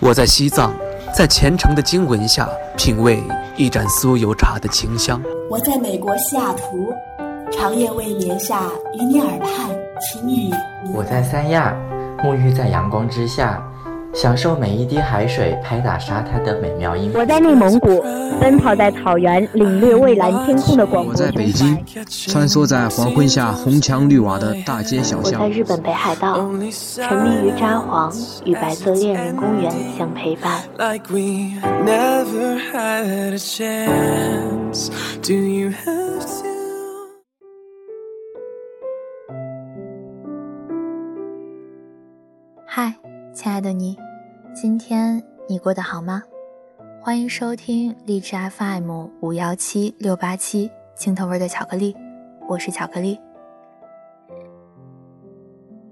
我在西藏，在虔诚的经文下品味一盏酥油茶的清香。我在美国西雅图，长夜未眠下与你耳畔轻语。我在三亚，沐浴在阳光之下。享受每一滴海水拍打沙滩的美妙音。我在内蒙古，奔跑在草原，领略蔚蓝天空的广阔。我在北京，穿梭在黄昏下红墙绿瓦的大街小巷。我在日本北海道，沉迷于札幌，与白色恋人公园相陪伴。嗨。亲爱的你，今天你过得好吗？欢迎收听荔枝 FM 五幺七六八七青藤味的巧克力，我是巧克力。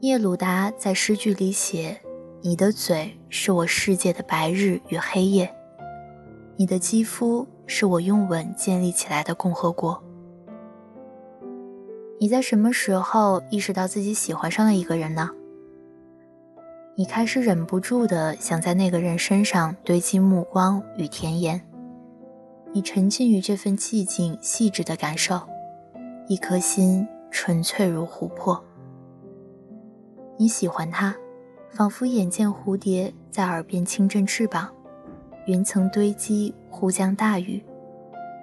聂鲁达在诗句里写：“你的嘴是我世界的白日与黑夜，你的肌肤是我用吻建立起来的共和国。”你在什么时候意识到自己喜欢上了一个人呢？你开始忍不住的想在那个人身上堆积目光与甜言，你沉浸于这份寂静细致的感受，一颗心纯粹如琥珀。你喜欢他，仿佛眼见蝴蝶在耳边轻振翅膀，云层堆积，忽降大雨，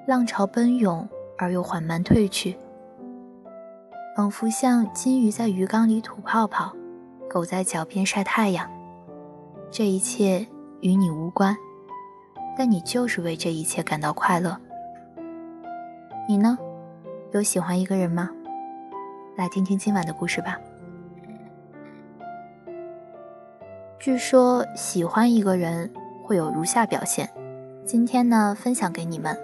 浪潮奔涌而又缓慢退去，仿佛像金鱼在鱼缸里吐泡泡。狗在脚边晒太阳，这一切与你无关，但你就是为这一切感到快乐。你呢？有喜欢一个人吗？来听听今晚的故事吧。据说喜欢一个人会有如下表现，今天呢分享给你们，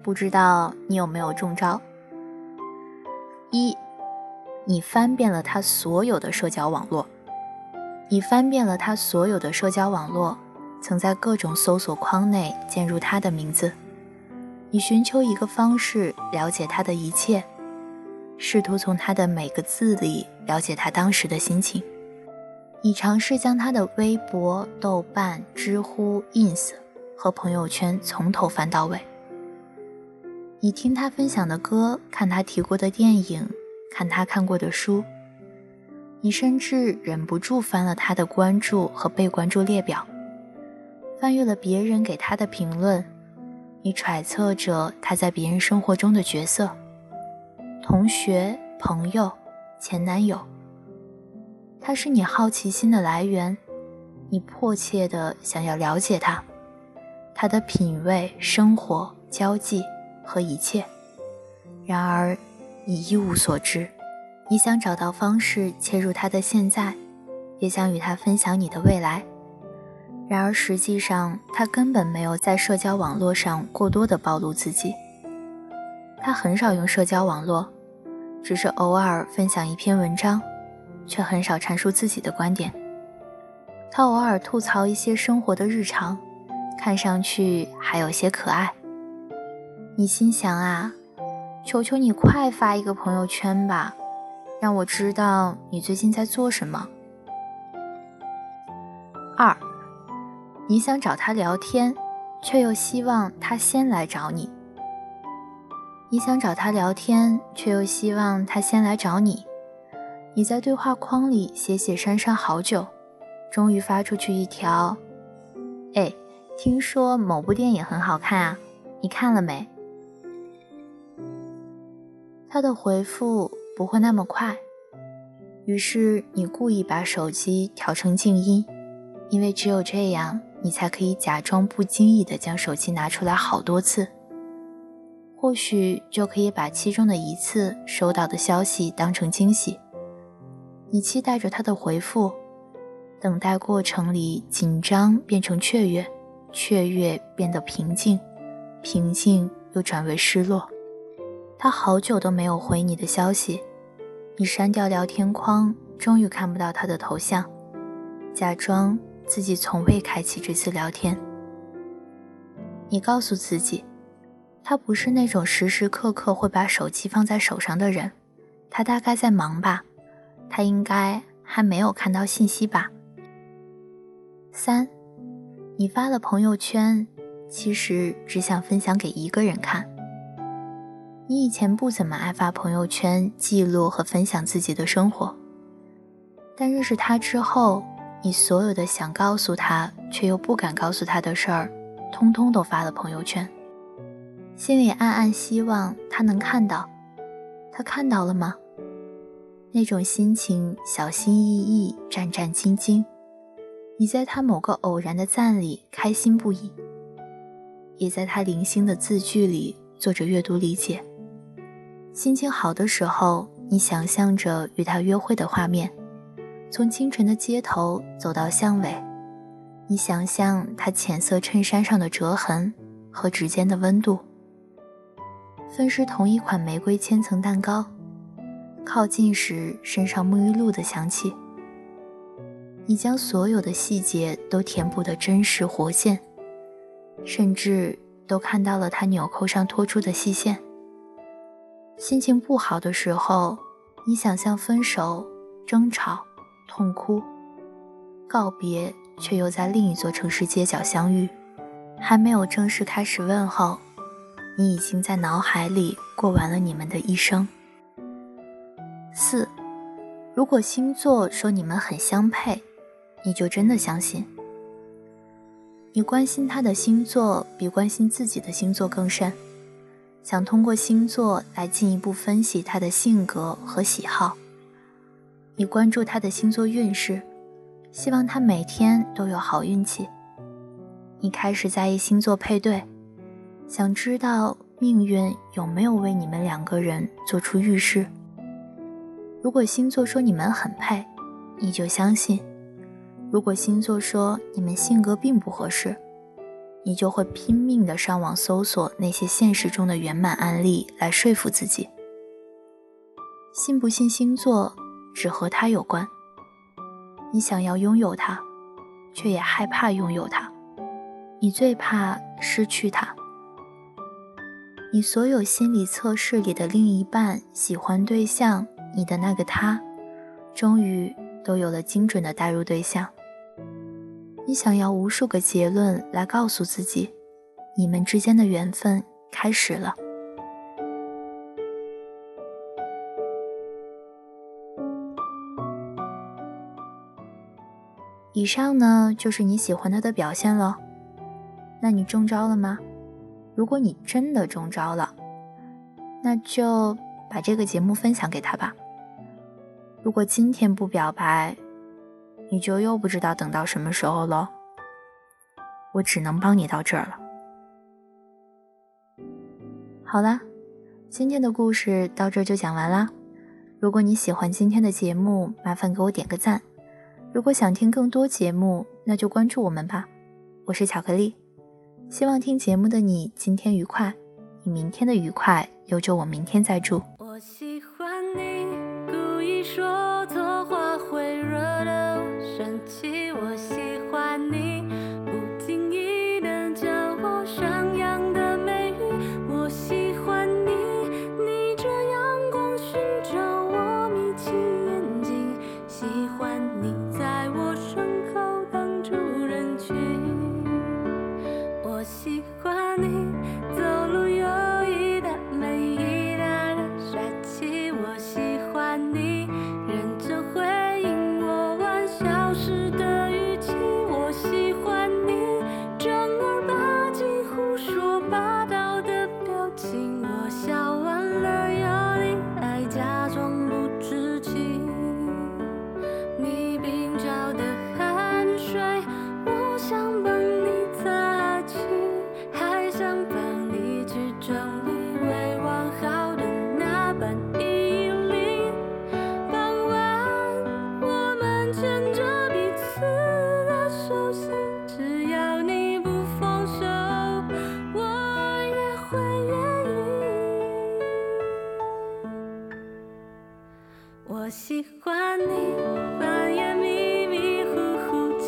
不知道你有没有中招？一，你翻遍了他所有的社交网络。你翻遍了他所有的社交网络，曾在各种搜索框内键入他的名字。你寻求一个方式了解他的一切，试图从他的每个字里了解他当时的心情。你尝试将他的微博、豆瓣、知乎、ins 和朋友圈从头翻到尾。你听他分享的歌，看他提过的电影，看他看过的书。你甚至忍不住翻了他的关注和被关注列表，翻阅了别人给他的评论，你揣测着他在别人生活中的角色：同学、朋友、前男友。他是你好奇心的来源，你迫切的想要了解他，他的品味、生活、交际和一切。然而，你一无所知。你想找到方式切入他的现在，也想与他分享你的未来。然而实际上，他根本没有在社交网络上过多的暴露自己。他很少用社交网络，只是偶尔分享一篇文章，却很少阐述自己的观点。他偶尔吐槽一些生活的日常，看上去还有些可爱。你心想啊，求求你快发一个朋友圈吧。让我知道你最近在做什么。二，你想找他聊天，却又希望他先来找你。你想找他聊天，却又希望他先来找你。你在对话框里写写删删好久，终于发出去一条：“哎，听说某部电影很好看啊，你看了没？”他的回复。不会那么快，于是你故意把手机调成静音，因为只有这样，你才可以假装不经意地将手机拿出来好多次，或许就可以把其中的一次收到的消息当成惊喜。你期待着他的回复，等待过程里紧张变成雀跃，雀跃变得平静，平静又转为失落。他好久都没有回你的消息，你删掉聊天框，终于看不到他的头像，假装自己从未开启这次聊天。你告诉自己，他不是那种时时刻刻会把手机放在手上的人，他大概在忙吧，他应该还没有看到信息吧。三，你发了朋友圈，其实只想分享给一个人看。你以前不怎么爱发朋友圈记录和分享自己的生活，但认识他之后，你所有的想告诉他却又不敢告诉他的事儿，通通都发了朋友圈，心里暗暗希望他能看到。他看到了吗？那种心情，小心翼翼，战战兢兢。你在他某个偶然的赞里开心不已，也在他零星的字句里做着阅读理解。心情好的时候，你想象着与他约会的画面，从清晨的街头走到巷尾，你想象他浅色衬衫上的折痕和指尖的温度。分食同一款玫瑰千层蛋糕，靠近时身上沐浴露的香气。你将所有的细节都填补得真实活现，甚至都看到了他纽扣上拖出的细线。心情不好的时候，你想象分手、争吵、痛哭、告别，却又在另一座城市街角相遇，还没有正式开始问候。你已经在脑海里过完了你们的一生。四，如果星座说你们很相配，你就真的相信。你关心他的星座比关心自己的星座更深，想通过星座来进一步分析他的性格和喜好。你关注他的星座运势，希望他每天都有好运气。你开始在意星座配对。想知道命运有没有为你们两个人做出预示？如果星座说你们很配，你就相信；如果星座说你们性格并不合适，你就会拼命的上网搜索那些现实中的圆满案例来说服自己。信不信星座只和他有关？你想要拥有他，却也害怕拥有他，你最怕失去他。你所有心理测试里的另一半、喜欢对象、你的那个他，终于都有了精准的代入对象。你想要无数个结论来告诉自己，你们之间的缘分开始了。以上呢，就是你喜欢他的表现了。那你中招了吗？如果你真的中招了，那就把这个节目分享给他吧。如果今天不表白，你就又不知道等到什么时候了。我只能帮你到这儿了。好啦，今天的故事到这儿就讲完啦。如果你喜欢今天的节目，麻烦给我点个赞。如果想听更多节目，那就关注我们吧。我是巧克力。希望听节目的你今天愉快，你明天的愉快有着我明天再祝。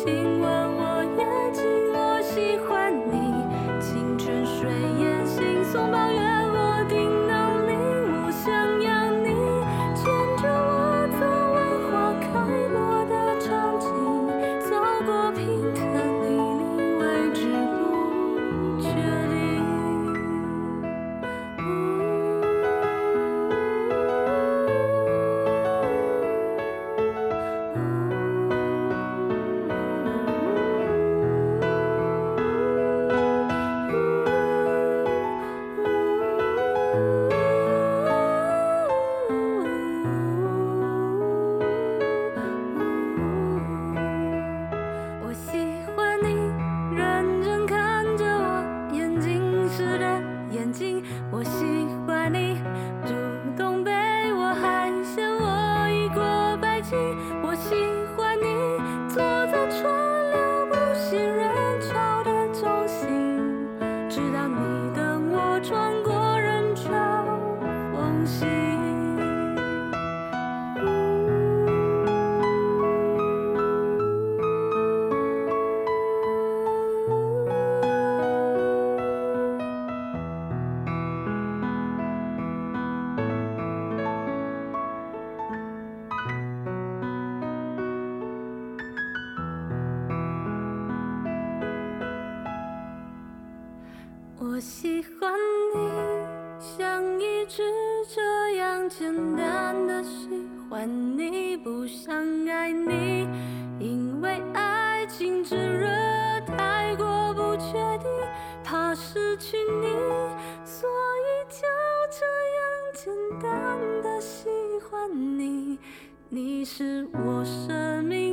everything 单的喜欢你你是我生命